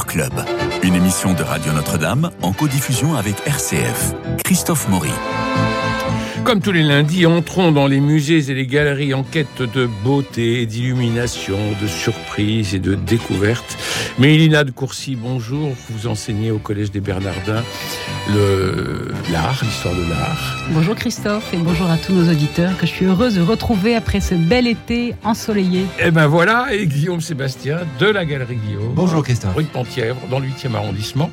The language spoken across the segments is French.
Club, une émission de Radio Notre-Dame en codiffusion avec RCF. Christophe Maury. Comme tous les lundis, entrons dans les musées et les galeries en quête de beauté, d'illumination, de surprise et de découverte. Mélina de Courcy, bonjour. Vous enseignez au Collège des Bernardins l'art, l'histoire de l'art. Bonjour Christophe et bonjour à tous nos auditeurs que je suis heureuse de retrouver après ce bel été ensoleillé. Et eh ben voilà, et Guillaume Sébastien de la Galerie Guillaume. Bonjour Christophe. Rue de Pontièvre, dans le 8e arrondissement.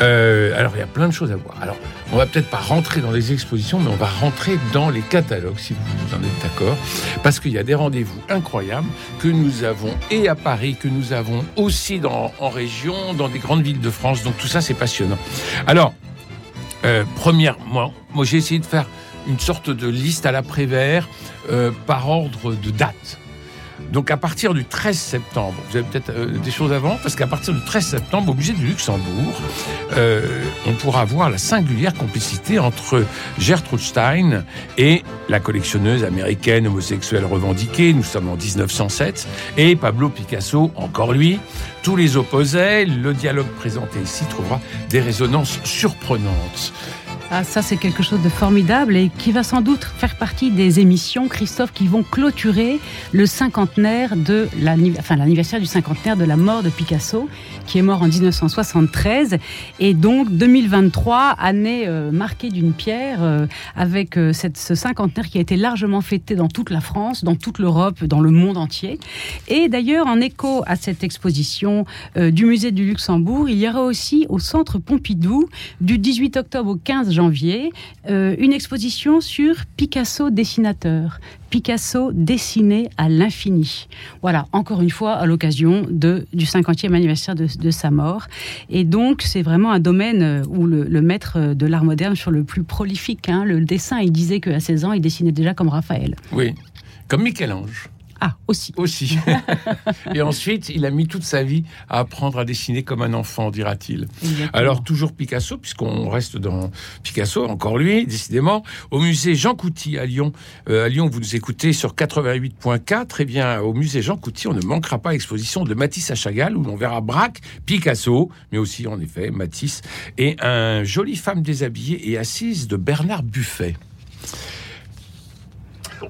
Euh, alors il y a plein de choses à voir. Alors on va peut-être pas rentrer dans les expositions, mais on va rentrer dans les catalogues, si vous en êtes d'accord, parce qu'il y a des rendez-vous incroyables que nous avons et à Paris, que nous avons aussi dans, en région, dans des grandes villes de France. Donc tout ça, c'est passionnant. Alors, euh, premièrement, moi j'ai essayé de faire une sorte de liste à l'après-vert euh, par ordre de date. Donc à partir du 13 septembre, vous avez peut-être euh, des choses avant, parce qu'à partir du 13 septembre, au musée du Luxembourg, euh, on pourra voir la singulière complicité entre Gertrude Stein et la collectionneuse américaine homosexuelle revendiquée, nous sommes en 1907, et Pablo Picasso, encore lui. Tous les opposés, le dialogue présenté ici trouvera des résonances surprenantes. Ah, ça, c'est quelque chose de formidable et qui va sans doute faire partie des émissions, Christophe, qui vont clôturer le cinquantenaire de enfin, l'anniversaire du cinquantenaire de la mort de Picasso, qui est mort en 1973. Et donc, 2023, année euh, marquée d'une pierre, euh, avec euh, ce cinquantenaire qui a été largement fêté dans toute la France, dans toute l'Europe, dans le monde entier. Et d'ailleurs, en écho à cette exposition du musée du Luxembourg, il y aura aussi au centre Pompidou, du 18 octobre au 15 janvier euh, une exposition sur Picasso dessinateur. Picasso dessiné à l'infini. Voilà, encore une fois, à l'occasion du 50e anniversaire de, sa mort. Et donc, c'est vraiment un domaine euh, où le, maître de l'art moderne sur le plus prolifique. Hein, le dessin, il disait qu'à 16 ans, il dessinait déjà comme Raphaël. Oui, comme Michel-Ange. Ah, aussi. Aussi. et ensuite, il a mis toute sa vie à apprendre à dessiner comme un enfant, dira-t-il. Alors, toujours Picasso, puisqu'on reste dans Picasso, encore lui, décidément, au musée Jean Couty à Lyon. Euh, à Lyon, vous nous écoutez sur 88.4. Eh bien, au musée Jean Couty, on ne manquera pas l'exposition de Matisse à Chagall, où l'on verra Braque, Picasso, mais aussi, en effet, Matisse, et un jolie femme déshabillée et assise de Bernard Buffet.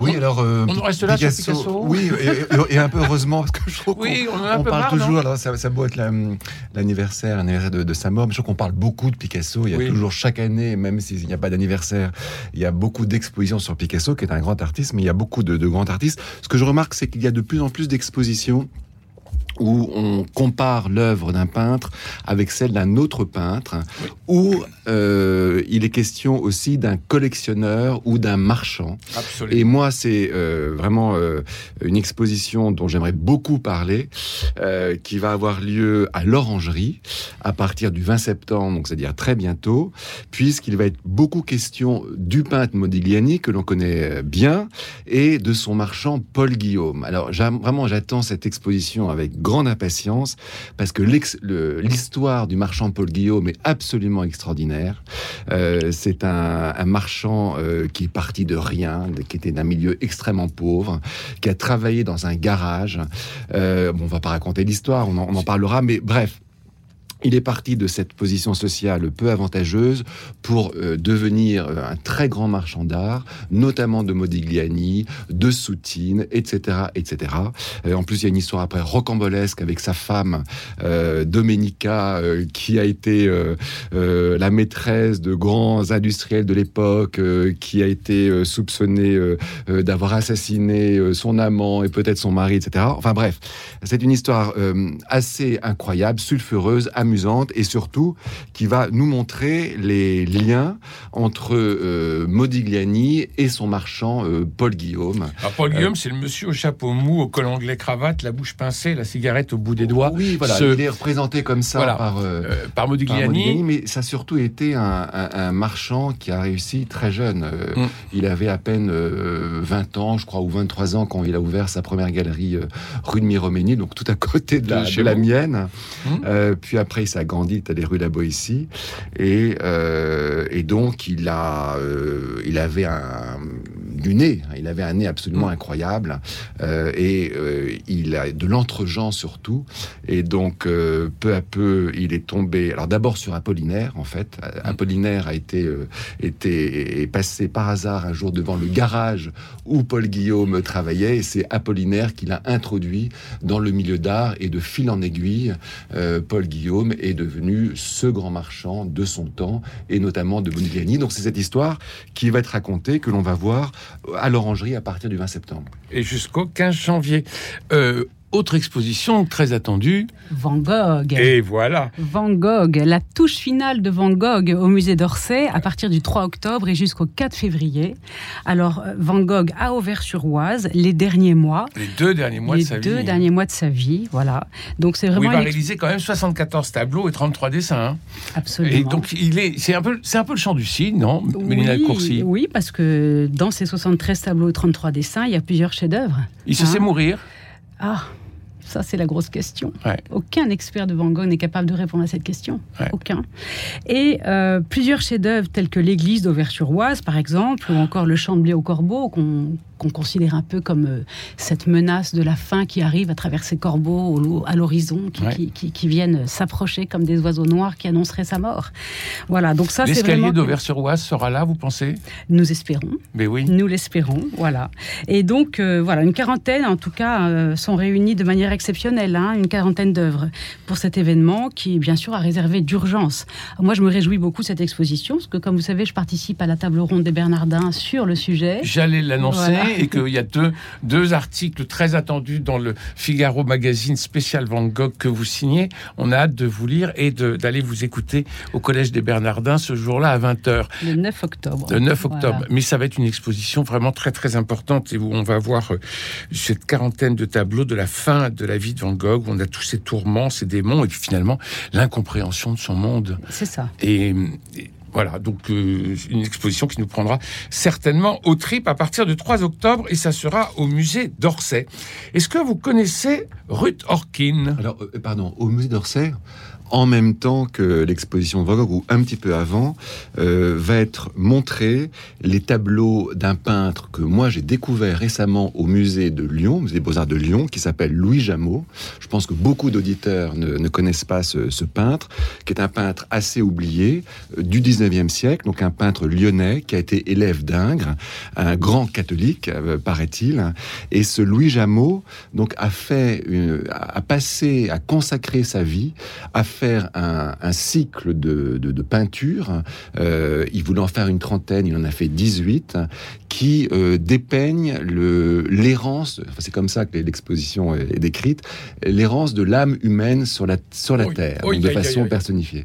Oui, alors. Euh, on reste là Picasso, sur Picasso Oui, et, un peu heureusement, parce que je trouve oui, on, parle toujours, alors ça, ça doit être l'anniversaire de, de, sa mort, mais je trouve qu'on parle beaucoup de Picasso. Il y a toujours chaque année, même s'il n'y a pas d'anniversaire, il y a beaucoup d'expositions sur Picasso, qui est un grand artiste, mais il y a beaucoup de, de grands artistes. Ce que je remarque, c'est qu'il y a de plus en plus d'expositions où on compare l'œuvre d'un peintre avec celle d'un autre peintre, où euh, il est question aussi d'un collectionneur ou d'un marchand. Absolument. Et moi, c'est euh, vraiment euh, une exposition dont j'aimerais beaucoup parler, qui va avoir lieu à l'Orangerie à partir du 20 septembre, donc c'est-à-dire très bientôt, puisqu'il va être beaucoup question du peintre Modigliani que l'on connaît bien et de son marchand Paul Guillaume. Alors vraiment, j'attends cette exposition avec grande impatience parce que l'histoire du marchand Paul Guillaume est absolument extraordinaire. Euh, c'est un, marchand euh, qui est parti de rien, qui était d'un milieu extrêmement pauvre, qui a travaillé dans un garage. Euh, bon, on va pas raconter l'histoire, on, on en parlera, mais bref, il est parti de cette position sociale peu avantageuse pour euh, devenir euh, un très grand marchand d'art, notamment de Modigliani, de Soutine, etc., etc. en plus, il y a une histoire après rocambolesque avec sa femme Domenica, qui a été la maîtresse de grands industriels de l'époque, qui a été soupçonnée d'avoir assassiné son amant et peut-être son mari, etc. Enfin bref, c'est une histoire assez incroyable, sulfureuse, amusante et surtout qui va nous montrer les liens entre euh, Modigliani et son marchand euh, Paul Guillaume. Alors Paul euh, Guillaume, c'est le monsieur au chapeau mou, au col anglais cravate, la bouche pincée, la cigarette au bout des doigts. Oui, voilà, il est représenté comme ça par, par Modigliani. mais ça a surtout été un, marchand qui a réussi très jeune. Mm. Il avait à peine 20 ans, je crois, ou 23 ans quand il a ouvert sa première galerie rue de Miroménie, donc tout à côté de la, de la mienne. Mm. puis après, s'est grandi à des rues de la Boétie. Et, euh, et donc, il, a, euh, il avait un du nez. Il avait un nez absolument incroyable et il a de l'entre-gens surtout. Et donc, peu à peu, il est tombé. Alors d'abord sur Apollinaire, en fait. Apollinaire a été, été est passé par hasard un jour devant le garage où Paul Guillaume travaillait et c'est Apollinaire qui l'a introduit dans le milieu d'art et de fil en aiguille, euh, Paul Guillaume est devenu ce grand marchand de son temps et notamment de Bonigliani. Donc c'est cette histoire qui va être racontée, que l'on va voir à l'orangerie à partir du 20 septembre. Et jusqu'au 15 janvier. Euh, autre exposition très attendue. Van Gogh. Et voilà. Van Gogh, la touche finale de Van Gogh au musée d'Orsay à partir du 3 octobre et jusqu'au 4 février. Alors, Van Gogh à Auvers-sur-Oise, les derniers mois. Les deux derniers mois de sa vie. Les deux derniers mois de sa vie, voilà. Donc c'est vraiment. il va réaliser quand même 74 tableaux et 33 dessins. Hein. Absolument. Et donc il est, c'est un peu, c'est un peu le chant du cygne, non, Mélina oui, Oui, parce que dans ces 73 tableaux et 33 dessins, il y a plusieurs chefs-d'œuvre. Il se sait hein. mourir. Ah. Ça, c'est la grosse question. Aucun expert de Van Gogh n'est capable de répondre à cette question. Aucun. Et euh, plusieurs chefs-d'œuvre tels que l'église d'Auvers-sur-Oise, par exemple, ou encore le champ de blé au corbeau, qu'on qu'on considère un peu comme euh, cette menace de la fin qui arrive à travers ces corbeaux à l'horizon, qui, viennent s'approcher comme des oiseaux noirs qui annonceraient sa mort. Voilà, donc ça c'est L'escalier d'Auvers-sur-Oise sera là, vous pensez? Nous espérons. Mais oui. Nous l'espérons, voilà. Et donc, euh, voilà, une quarantaine, en tout cas, euh, sont réunis de manière exceptionnelle, hein, une quarantaine d'œuvres pour cet événement qui, bien sûr, a réservé d'urgence. Moi, je me réjouis beaucoup de cette exposition, parce que, comme vous savez, je participe à la table ronde des Bernardins sur le sujet. J'allais l'annoncer et qu'il y a deux, deux articles très attendus dans le Figaro magazine spécial Van Gogh que vous signez. On a hâte de vous lire et d'aller vous écouter au Collège des Bernardins ce jour-là à 20h. Le 9 octobre. Le 9 octobre. Mais ça va être une exposition vraiment très très importante et où on va voir euh, cette quarantaine de tableaux de la fin de la vie de Van Gogh, où on a tous ces tourments, ces démons et puis finalement l'incompréhension de son monde. C'est ça. et voilà, donc euh, une exposition qui nous prendra certainement au trip à partir du 3 octobre et ça sera au musée d'Orsay. Est-ce que vous connaissez Ruth Orkin? Alors, euh, pardon, au musée d'Orsay en même temps que l'exposition Van ou un petit peu avant, euh, va être montré les tableaux d'un peintre que moi j'ai découvert récemment au musée de Lyon, musée des Beaux-Arts de Lyon, qui s'appelle Louis Jameau. Je pense que beaucoup d'auditeurs ne, connaissent pas ce, peintre, qui est un peintre assez oublié du 19e siècle, donc un peintre lyonnais qui a été élève d'Ingres, un grand catholique, euh, paraît-il. Et ce Louis Jameau, donc, a fait, a passé, a consacré sa vie, a fait un, cycle de, peinture. Euh, il voulait en faire une trentaine, il en a fait 18, qui euh, dépeignent l'errance, c'est comme ça que l'exposition est décrite, l'errance de l'âme humaine sur la, sur la Terre, de façon personnifiée.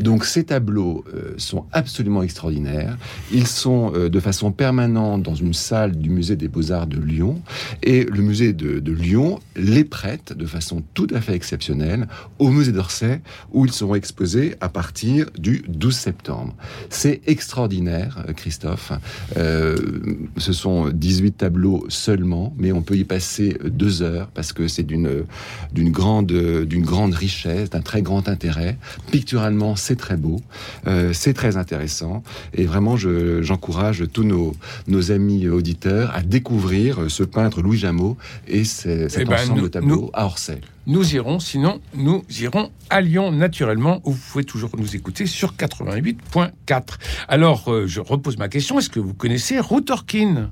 Donc ces tableaux euh, sont absolument extraordinaires. Ils sont de façon permanente dans une salle du musée des beaux-arts de Lyon, et le musée de, de Lyon les prête de façon tout à fait exceptionnelle au musée d'Orsay où ils seront exposés à partir du 12 septembre. C'est extraordinaire, euh, Christophe. Euh, ce sont 18 tableaux seulement, mais on peut y passer deux heures parce que c'est d'une d'une grande d'une grande richesse, d'un très grand intérêt. Picturalement, c'est très beau, euh, c'est très intéressant, et vraiment, j'encourage tous nos nos amis auditeurs à découvrir ce peintre Louis Jameau et cet eh ben, ensemble de tableaux à Orsay nous irons. Sinon, nous irons à Lyon, naturellement, où vous pouvez toujours nous écouter sur 88.4. Alors, euh, je repose ma question. Est-ce que vous connaissez Ruth Orkin?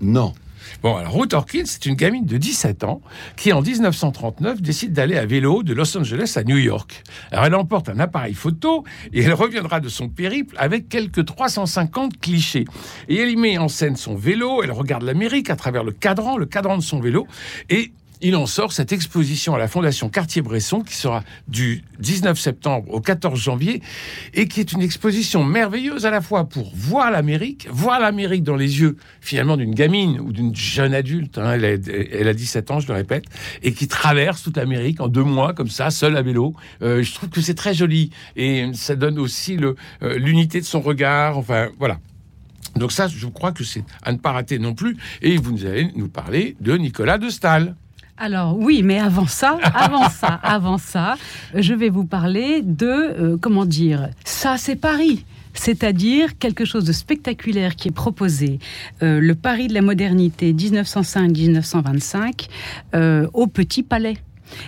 Non. Bon, alors Ruth Orkin, c'est une gamine de 17 ans qui, en 1939, décide d'aller à vélo de Los Angeles à New York. Alors, elle emporte un appareil photo et elle reviendra de son périple avec quelques 350 clichés. Et elle y met en scène son vélo, elle regarde l'Amérique à travers le cadran, le cadran de son vélo, et il en sort cette exposition à la Fondation Cartier-Bresson qui sera du 19 septembre au 14 janvier et qui est une exposition merveilleuse à la fois pour voir l'Amérique, voir l'Amérique dans les yeux finalement d'une gamine ou d'une jeune adulte, hein, elle, a, 17 ans je le répète, et qui traverse toute l'Amérique en deux mois comme ça, seule à vélo. Euh, je trouve que c'est très joli et ça donne aussi euh, l'unité de son regard, enfin voilà. Donc ça, je crois que c'est à ne pas rater non plus. Et vous allez nous parler de Nicolas de Stahl. Alors oui, mais avant ça, avant ça, avant ça, je vais vous parler de, euh, comment dire, ça c'est Paris. c'est-à-dire quelque chose de spectaculaire qui est proposé, euh, le Paris de la modernité 1905-1925, euh, au Petit Palais.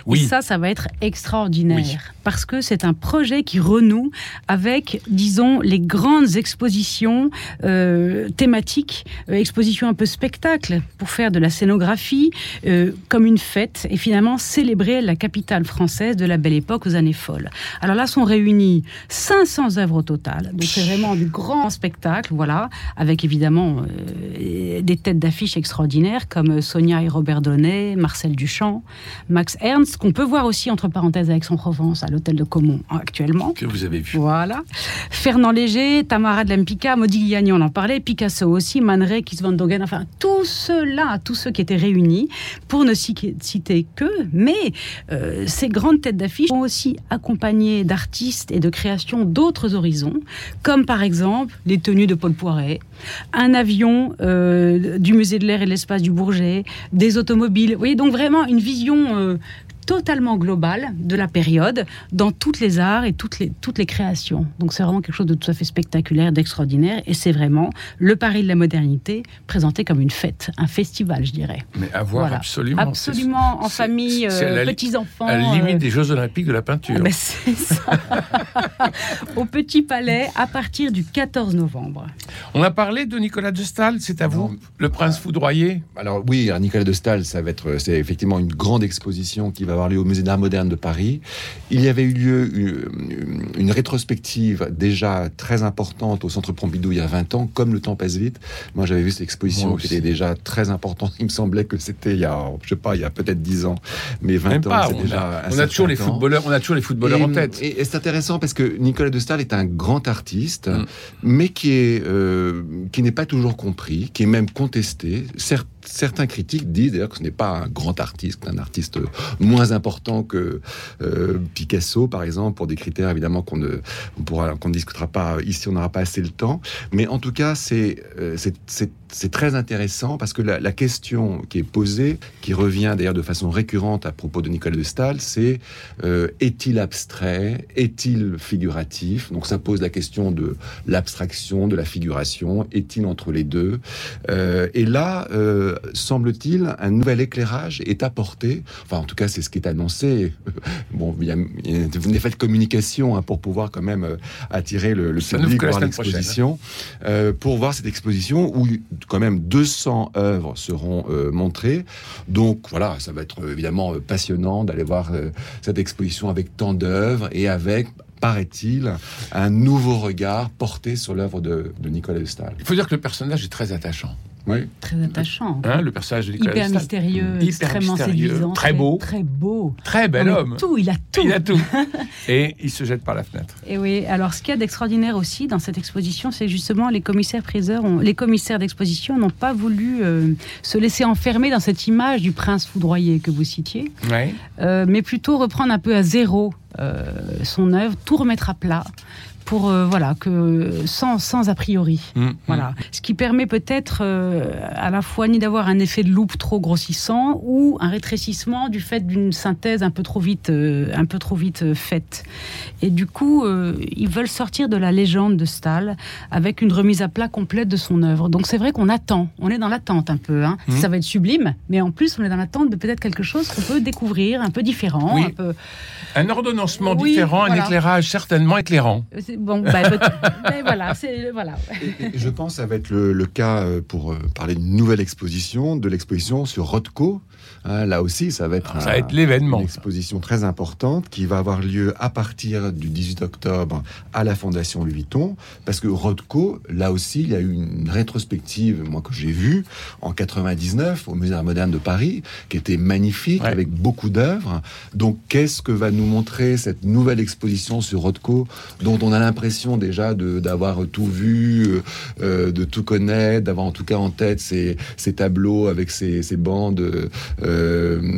Oui. Et ça, ça va être extraordinaire. Parce que c'est un projet qui renoue avec, disons, les grandes expositions euh, thématiques, euh, expositions un peu spectacle, pour faire de la scénographie euh, comme une fête et finalement célébrer la capitale française de la belle époque aux années folles. Alors là sont réunies 500 œuvres au total. Donc c'est vraiment du grand spectacle, voilà, avec évidemment des têtes d'affiche extraordinaires comme Sonia et Robert Donnet, Marcel Duchamp, Max Ernst, qu'on peut voir aussi entre parenthèses à Aix-en-Provence, à l'hôtel de Caumont actuellement. Que vous avez vu. Voilà. Fernand Léger, Tamara de Lempicka, Modigliani, on en parlait, Picasso aussi, Man Ray, van Dogen, enfin, tous ceux-là, tous ceux qui étaient réunis, pour ne ci- citer que, mais euh, ces grandes têtes d'affiche sont aussi accompagnées d'artistes et de créations d'autres horizons, comme par exemple les tenues de Paul Poiret, un avion euh, du musée de l'air et de l'espace du Bourget, des automobiles. Vous voyez, donc vraiment une vision euh, totalement globale de la période dans toutes les arts et toutes les, toutes les créations. Donc c'est vraiment quelque chose de tout à fait spectaculaire, d'extraordinaire, et c'est vraiment le Paris de la modernité présenté comme une fête, un festival, je dirais. Mais à voir Voilà. absolument. Absolument, en famille, li- petits-enfants. À la limite euh, des Jeux Olympiques de la peinture. ah ben, c'est ça. Au Petit Palais à partir du 14 novembre. On a parlé de Nicolas de Staël, c'est à vous, le prince foudroyé? Alors oui, Nicolas de Staël, ça va être, c'est effectivement une grande exposition qui va avoir lieu au Musée d'Art moderne de Paris. Il y avait eu lieu une, une rétrospective déjà très importante au Centre Pompidou il y a 20 ans, comme le temps passe vite. Moi, j'avais vu cette exposition qui était déjà très importante. Il me semblait que c'était il y a, je sais pas, il y a peut-être 10 ans, mais 20 Même ans, c'est déjà a, on a toujours les footballeurs, on a toujours les footballeurs et, en tête. Et, et c'est intéressant parce que Nicolas de Staël est un grand artiste, Mm. mais qui est euh, qui n'est pas toujours compris, qui est même contesté. Cer- certains critiques disent d'ailleurs que ce n'est pas un grand artiste, un artiste moins important que euh, Picasso, par exemple, pour des critères évidemment qu'on ne qu'on discutera pas ici, on n'aura pas assez le temps. Mais en tout cas, c'est euh, c'est- c'est très intéressant parce que la, question qui est posée, qui revient d'ailleurs de façon récurrente à propos de Nicolas de Staël, c'est euh, est-il abstrait, est-il figuratif? Donc ça pose la question de l'abstraction, de la figuration, est-il entre les deux? Et là, semble-t-il, un nouvel éclairage est apporté. Enfin, en tout cas, c'est ce qui est annoncé. Bon, il y a, une effet de communication hein, pour pouvoir quand même euh, attirer le, public voir prochaine, l'exposition, euh, pour voir cette exposition où quand même 200 œuvres seront euh, montrées. Donc voilà, ça va être évidemment passionnant d'aller voir euh, cette exposition avec tant d'œuvres et avec paraît-il, un nouveau regard porté sur l'œuvre de, de Nicolas de Staël. Il faut dire que le personnage est très attachant. Oui. Très attachant. Hein, le personnage de Nicolas Hyper mystérieux, Hyper extrêmement mystérieux, séduisant, très beau. très beau. Très bel Non, homme. Tout, il a tout. Il a tout. Et il se jette par la fenêtre. Et oui, alors ce qu'il y a d'extraordinaire aussi dans cette exposition, c'est justement les commissaires priseurs, ont- les commissaires d'exposition n'ont pas voulu euh, se laisser enfermer dans cette image du prince foudroyé que vous citiez, Ouais. euh, mais plutôt reprendre un peu à zéro euh, son œuvre, tout remettre à plat. Pour euh, voilà que sans, sans a priori Mm, voilà ce qui permet peut-être euh, à la fois ni d'avoir un effet de loupe trop grossissant ou un rétrécissement du fait d'une synthèse un peu trop vite euh, un peu trop vite faite et du coup ils veulent sortir de la légende de Stahl avec une remise à plat complète de son œuvre donc c'est vrai qu'on attend on est dans l'attente un peu hein. Mhm. ça va être sublime mais en plus on est dans l'attente de peut-être quelque chose qu'on peut découvrir un peu différent Oui. un peu Un ordonnancement Oui, différent, un éclairage certainement éclairant. c'est- bon bah, mais voilà voilà Et- et je pense que ça va être le, le cas euh, pour euh, parler d'une nouvelle exposition, de l'exposition sur Rothko. Hein, là aussi, ça va être, Ça va un- être l'événement. une exposition très importante qui va avoir lieu à partir du 18 octobre à la Fondation Louis Vuitton. Parce que Rothko, là aussi, il y a eu une rétrospective, moi, que j'ai vue en 99 au Musée moderne de Paris, qui était magnifique, Ouais. avec beaucoup d'œuvres. Donc, qu'est-ce que va nous montrer cette nouvelle exposition sur Rothko, dont on a l'impression déjà de- d'avoir tout vu, euh, euh, de tout connaître, d'avoir en tout cas en tête ces, ces tableaux avec ces, ces bandes euh,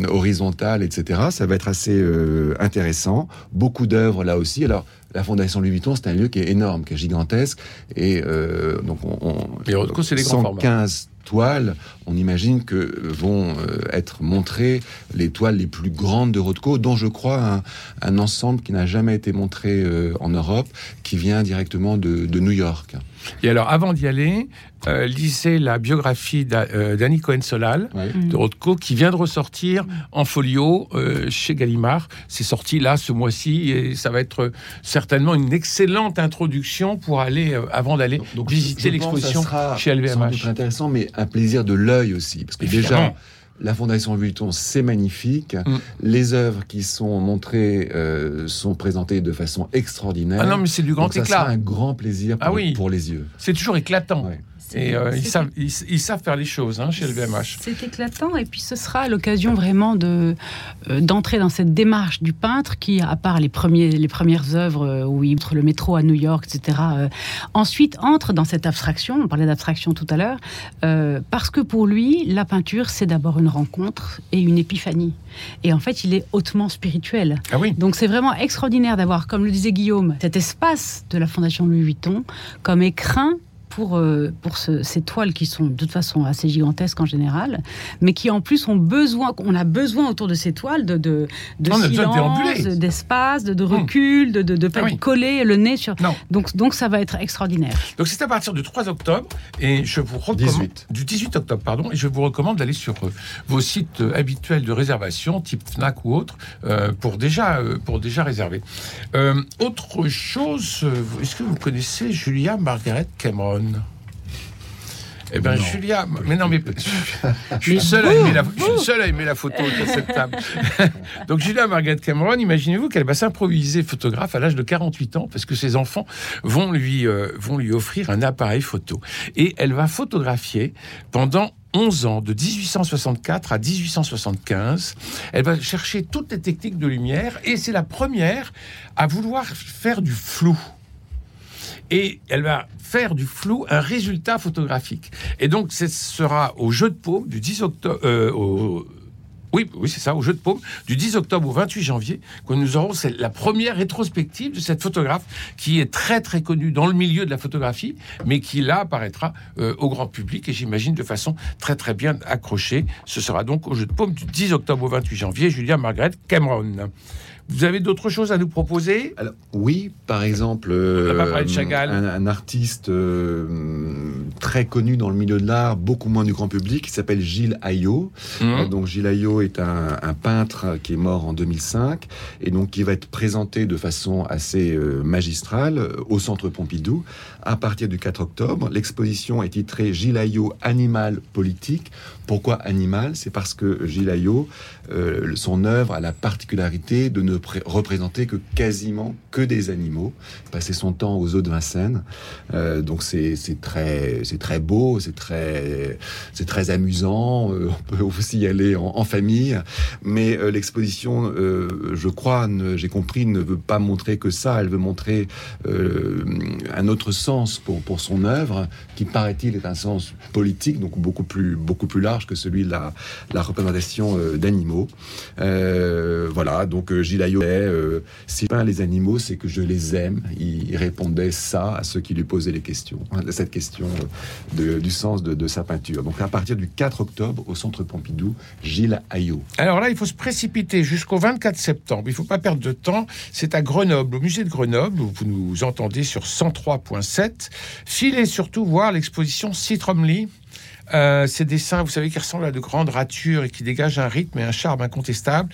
horizontales, etc. Ça va être assez euh, intéressant. Beaucoup d'œuvres là aussi. Alors, la Fondation Louis Vuitton, c'est un lieu qui est énorme, qui est gigantesque. Et euh, donc, on, on- Et c'est les grands formats. 115 toile, on imagine que vont euh, être montrées les toiles les plus grandes de Rothko, dont je crois un, un ensemble qui n'a jamais été montré euh, en Europe, qui vient directement de, de New York. Et alors, avant d'y aller, euh, lisez la biographie d'A- euh, d'Annie Cohen-Solal de Rothko qui vient de ressortir en folio euh, chez Gallimard. C'est sorti là ce mois-ci et ça va être certainement une excellente introduction pour aller, avant d'aller visiter l'exposition chez LVMH. intéressant, mais un plaisir de l'œil aussi, parce que déjà. La Fondation Vuitton, c'est magnifique. Mm. Les œuvres qui sont montrées euh, sont présentées de façon extraordinaire. Ah non, mais c'est du grand Donc ça éclat. sera un grand plaisir pour, Ah oui. pour les yeux. C'est toujours éclatant. Ouais. Et euh, ils, savent, ils, ils savent faire les choses hein, chez LVMH. C'est éclatant et puis ce sera l'occasion vraiment de euh, d'entrer dans cette démarche du peintre qui, à part les premiers les premières œuvres euh, où il montre le métro à New York, etc. euh, ensuite entre dans cette abstraction. On parlait d'abstraction tout à l'heure parce que pour lui, la peinture c'est d'abord une rencontre et une épiphanie. Et en fait, il est hautement spirituel. Ah oui. Donc c'est vraiment extraordinaire d'avoir, comme le disait Guillaume, cet espace de la Fondation Louis Vuitton comme écrin pour, euh, pour ce- ces toiles qui sont de toute façon assez gigantesques en général, mais qui en plus ont besoin, on a besoin autour de ces toiles de, de, de On a besoin de silence, déambuler. d'espace, de, de recul, de, pas Ah oui. coller le nez sur... Non. Donc, donc ça va être extraordinaire. Donc c'est à partir du 3 octobre et je vous recommande 18. du 18 octobre pardon et je vous recommande d'aller sur euh, vos sites euh, habituels de réservation type Fnac ou autre euh, pour déjà pour déjà réserver. Euh, autre chose, est-ce que vous connaissez Julia Margaret Cameron? Eh bien. Julia, mais non, mais je suis, seul à aimer la, je suis seul à aimer la photo de cette table. Donc, Julia Margaret Cameron, imaginez-vous qu'elle va s'improviser photographe à l'âge de 48 ans parce que ses enfants vont lui, euh, vont lui offrir un appareil photo. Et elle va photographier pendant 11 ans, de 1864 à 1875. Elle va chercher toutes les techniques de lumière et c'est la première à vouloir faire du flou et elle va faire du flou un résultat photographique. Et donc, ce sera au jeu de paume du 10 octobre. euh, au- oui, oui, c'est ça, de paume, du 10 octobre au 28 janvier, que nous aurons la première rétrospective de cette photographe qui est très très connue dans le milieu de la photographie, mais qui là apparaîtra euh, au grand public et j'imagine de façon très très bien accrochée. Ce sera donc au jeu de paume du 10 octobre au 28 janvier, Julia Margaret Cameron. Vous avez d'autres choses à nous proposer? Alors, oui, par exemple, euh, un artiste euh, très connu dans le milieu de l'art, beaucoup moins du grand public, qui s'appelle Gilles Ayot. Hum Euh, Donc Gilles Ayot est un, un peintre qui est mort en 2005 et donc qui va être présenté de façon assez euh, magistrale euh, au Centre Pompidou à partir du 4 octobre. L'exposition est titrée Gilles Ayot Animal politique. Pourquoi animal? C'est parce que Gilles Ayot, euh, son œuvre a la particularité de ne pré- représenter que quasiment que des animaux. Passer son temps aux eaux de Vincennes, Euh, donc c'est très c'est très beau, c'est très c'est très amusant. Euh, on peut aussi y aller en, famille, mais euh, l'exposition, euh, je crois, j'ai compris, ne veut pas montrer que ça. Elle veut montrer un autre sens pour pour son œuvre, qui paraît-il est un sens politique, donc beaucoup plus beaucoup plus large que celui de la la représentation d'animaux. Voilà, donc Gilles Ayot, euh, si je peins les animaux, c'est que je les aime. Il, il répondait ça à ceux qui lui posaient les questions, cette question du sens de, de sa peinture. Donc à partir du 4 octobre, au Centre Pompidou, Gilles Ayot. Alors là, il faut se précipiter jusqu'au 24 septembre. Il ne faut pas perdre de temps. C'est à Grenoble, au musée de Grenoble, où vous nous entendez sur 103.7. Filez surtout voir l'exposition Citromly. Euh, ces dessins, vous savez, qui ressemblent à de grandes ratures et qui dégagent un rythme et un charme incontestable.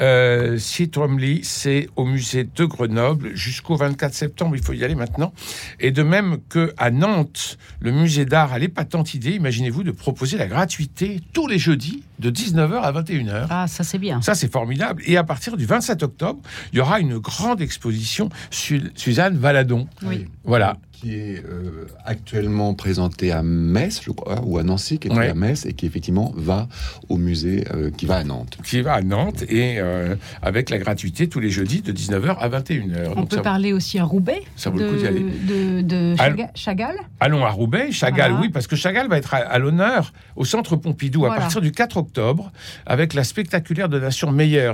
Euh, c'est au musée de Grenoble jusqu'au 24 septembre. Il faut y aller maintenant. Et de même que à Nantes, le musée d'art a l'épatante idée, imaginez-vous, de proposer la gratuité tous les jeudis de 19h à 21h. Ah, ça c'est bien. Ça, c'est formidable. Et à partir du 27 octobre, il y aura une grande exposition sur Suzanne Valadon. Oui. Voilà. Qui est euh, actuellement présenté à Metz, je crois, ou à Nancy, qui est Ouais. à Metz et qui effectivement va au musée, euh, qui va à Nantes. Qui va à Nantes et euh, avec la gratuité tous les jeudis de 19h à 21h. On Donc peut ça- parler aussi à Roubaix ça vaut de, le coup d'y aller. de, de Allô Chaga- Chagall. Allons à Roubaix, Chagall, Voilà. oui, parce que Chagall va être à, à l'honneur au centre Pompidou à partir du 4 octobre. Octobre avec la spectaculaire donation Meyer,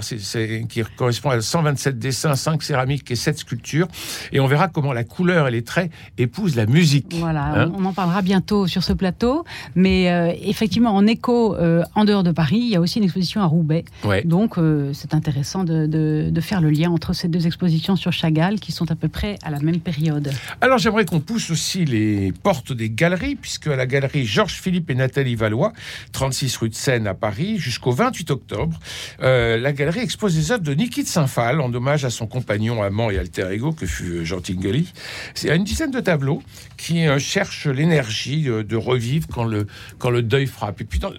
qui correspond à 127 dessins, 5 céramiques et 7 sculptures. Et on verra comment la couleur et les traits épousent la musique. Voilà, hein on en parlera bientôt sur ce plateau. Mais euh, effectivement, en écho, euh, en dehors de Paris, il y a aussi une exposition à Roubaix. Donc euh, c'est intéressant de, de, faire le lien entre ces deux expositions sur Chagall qui sont à peu près à la même période. Alors j'aimerais qu'on pousse aussi les portes des galeries, puisque à la galerie Georges Philippe et Nathalie Valois, 36 rue de Seine à Paris, jusqu'au 28 octobre, la galerie expose des œuvres de Niki de Saint-Phal en hommage à son compagnon, amant et alter ego que fut Jean Tinguely. C'est une dizaine de tableaux qui cherchent l'énergie de, revivre quand le, quand le deuil frappe. Et puis dans,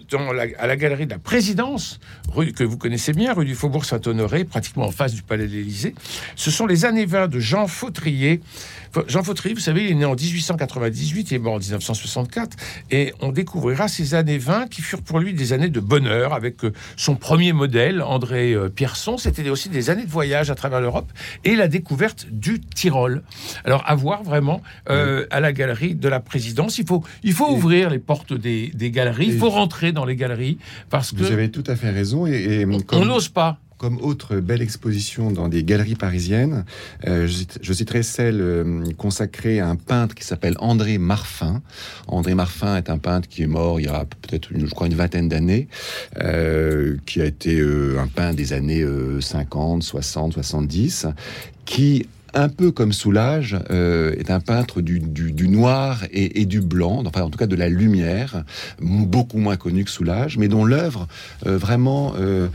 à la galerie de la présidence, rue que vous connaissez bien, rue du Faubourg Saint-Honoré, pratiquement en face du Palais de l'Élysée, ce sont les années 20 de Jean Fautrier. Jean Fautrier, vous savez, il est né en 1898, il est mort en 1964, et on découvrira ces années 20 qui furent pour lui des années de bonheur avec euh, son premier modèle, André euh, Pierson. C'était aussi des années de voyage à travers l'Europe et la découverte du Tyrol. Alors, à voir vraiment euh, à la galerie de la présidence. Il faut, il faut ouvrir les portes des, galeries, il faut rentrer dans les galeries parce que. Vous avez tout à fait raison. Et, on n'ose pas comme autre belle exposition dans des galeries parisiennes, euh, je, citerai celle euh, consacrée à un peintre qui s'appelle André Marfin. André Marfin est un peintre qui est mort il y a peut-être, je crois, une vingtaine d'années, euh, qui a été un peintre des années 50, 60, 70, qui un peu comme Soulage, euh, est un peintre du, noir et, du blanc, enfin en tout cas de la lumière, beaucoup moins connu que Soulage, mais dont l'œuvre euh, vraiment euh,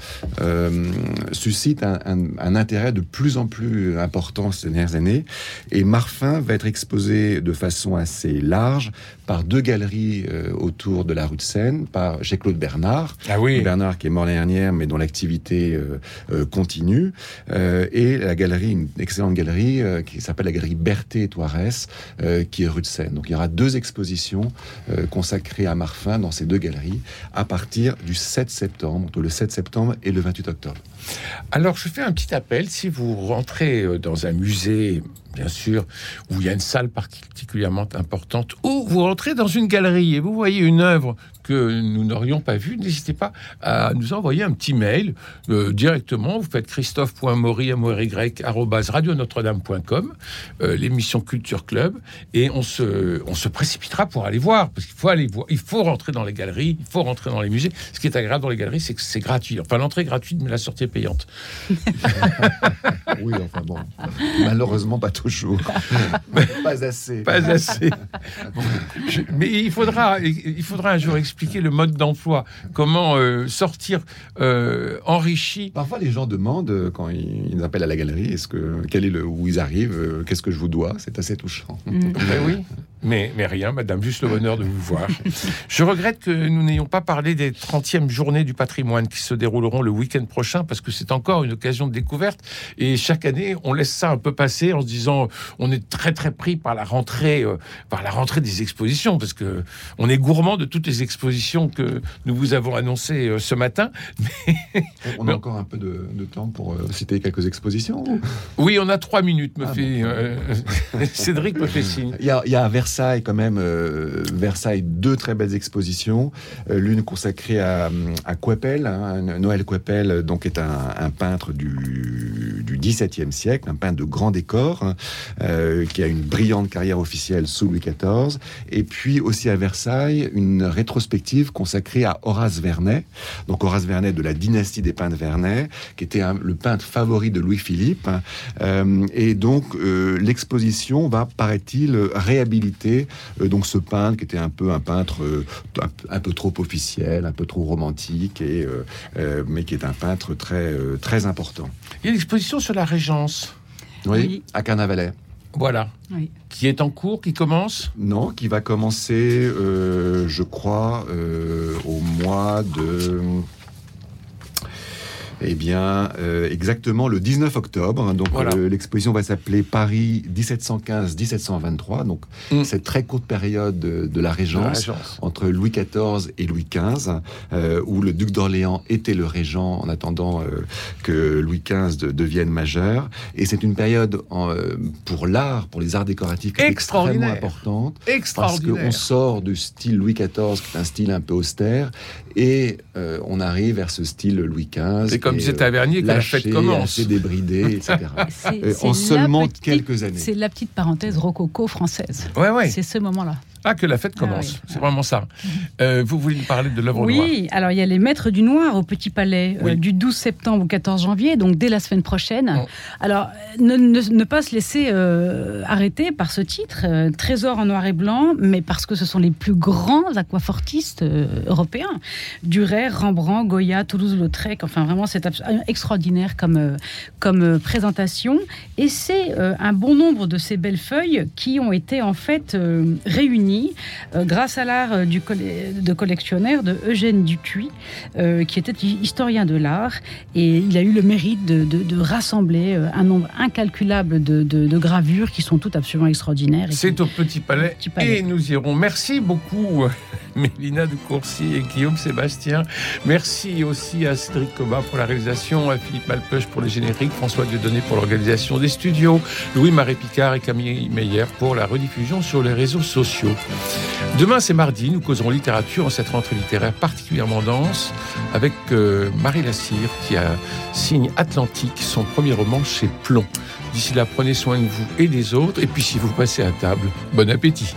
suscite un, intérêt de plus en plus important ces dernières années. Et Marfin va être exposé de façon assez large par deux galeries autour de la rue de Seine, par chez Claude Bernard, ah oui. Bernard qui est mort l'année dernière, mais dont l'activité continue, et la galerie, une excellente galerie euh, qui s'appelle la galerie Berthet et Toirès, euh, qui est rue de Seine. Donc il y aura deux expositions euh, consacrées à Marfin dans ces deux galeries à partir du 7 septembre, entre le 7 septembre et le 28 octobre. Alors je fais un petit appel, si vous rentrez dans un musée bien sûr, où il y a une salle particulièrement importante, ou vous rentrez dans une galerie et vous voyez une œuvre que nous n'aurions pas vue, n'hésitez pas à nous envoyer un petit mail euh, directement. Vous faites christophe.maury.radio-notre-dame.com, euh, l'émission Culture Club, et on se, on se précipitera pour aller voir, parce qu'il faut aller voir, il faut rentrer dans les galeries, il faut rentrer dans les musées. Ce qui est agréable dans les galeries, c'est que c'est gratuit. Enfin, l'entrée est gratuite, mais la sortie est payante. oui, enfin bon, malheureusement pas tout toujours. pas assez. Pas assez. mais il faudra, il faudra un jour expliquer le mode d'emploi. Comment euh, sortir euh, enrichi. Parfois, les gens demandent euh, quand ils, appellent à la galerie, est-ce que quel est le où ils arrivent, qu'est-ce que je vous dois? C'est assez touchant. Mm. Ben oui. Mais, mais rien, madame, juste le bonheur de vous voir. Je regrette que nous n'ayons pas parlé des 30e journées du patrimoine qui se dérouleront le week-end prochain parce que c'est encore une occasion de découverte. Et chaque année, on laisse ça un peu passer en se disant on est très très pris par la rentrée, euh, par la rentrée des expositions, parce que on est gourmand de toutes les expositions que nous vous avons annoncées euh, ce matin. on a encore un peu de, temps pour euh, citer quelques expositions. Oui, on a trois minutes, me ah fait Cédric me fait signe. Il y, a, à Versailles quand même, Versailles deux très belles expositions, l'une consacrée à, à hein, Noël Coepel, donc est un, peintre du, du XVIIe siècle, un peintre de grand décor. Hein, euh, qui a une brillante carrière officielle sous Louis XIV, et puis aussi à Versailles, une rétrospective consacrée à Horace Vernet, donc Horace Vernet de la dynastie des peintres Vernet, qui était le peintre favori de Louis-Philippe, euh, et donc euh, l'exposition va, paraît-il, réhabiliter donc ce peintre qui était un peu un peintre un, peu trop officiel, un peu trop romantique, et, mais qui est un peintre très, très important. Il y a une exposition sur la Régence. Oui, à Carnavalet. Voilà. Qui est en cours, qui commence Non, qui va commencer, euh, je crois, euh, au mois de Eh bien, euh, exactement le 19 octobre. Donc, Voilà. euh, l'exposition va s'appeler Paris 1715-1723. Donc, Mm. cette très courte période de, de la régence. Entre Louis XIV et Louis XV, euh, où le duc d'Orléans était le régent en attendant euh, que Louis XV de- devienne majeur. Et c'est une période en, pour l'art, pour les arts décoratifs, extrêmement Extraordinaire. importante. Parce qu'on sort du style Louis XIV, qui est un style un peu austère, et on arrive vers ce style Louis XV. C'est comme disait Tavernier que la fête commence. assez débridé, etc. C'est- Euh, c'est en seulement petite- quelques années. C'est la petite parenthèse rococo française. Ouais, ouais. C'est ce moment-là. Ah, que la fête Ah commence. oui. C'est vraiment ça. Euh, vous voulez nous parler de l'œuvre noire Oui, alors il y a les Maîtres du Noir au Petit Palais euh, Oui. du 12 septembre au 14 janvier, donc dès la semaine prochaine. Oh. Alors, ne, ne- ne pas se laisser euh, arrêter par ce titre, Trésor en noir et blanc, mais parce que ce sont les plus grands aquafortistes européens. Durer, Rembrandt, Goya, Toulouse-Lautrec, enfin vraiment c'est extraordinaire comme, comme présentation. Et c'est un bon nombre de ces belles feuilles qui ont été en fait euh, euh, grâce à l'art euh, du de collectionnaire de Eugène Dupuis, euh, qui était hi- historien de l'art. Et il a eu le mérite de, de- de rassembler un nombre incalculable de, gravures qui sont toutes absolument extraordinaires. C'est au Petit Palais, Petit Palais. et nous irons. Merci beaucoup, Mélina de Courcy et Guillaume Sébastien. Merci aussi à Cédric Coba pour la réalisation, à Philippe Malpeuch pour les génériques, François Dieudonné pour l'organisation des studios, Louis-Marie Picard et Camille Meyer pour la rediffusion sur les réseaux sociaux. Demain, c'est mardi, nous causerons littérature en cette rentrée littéraire particulièrement dense avec euh, Marie Lassire qui a signe Atlantique, son premier roman chez Plomb. D'ici là, prenez soin de vous et des autres. Et puis, si vous passez à table, bon appétit.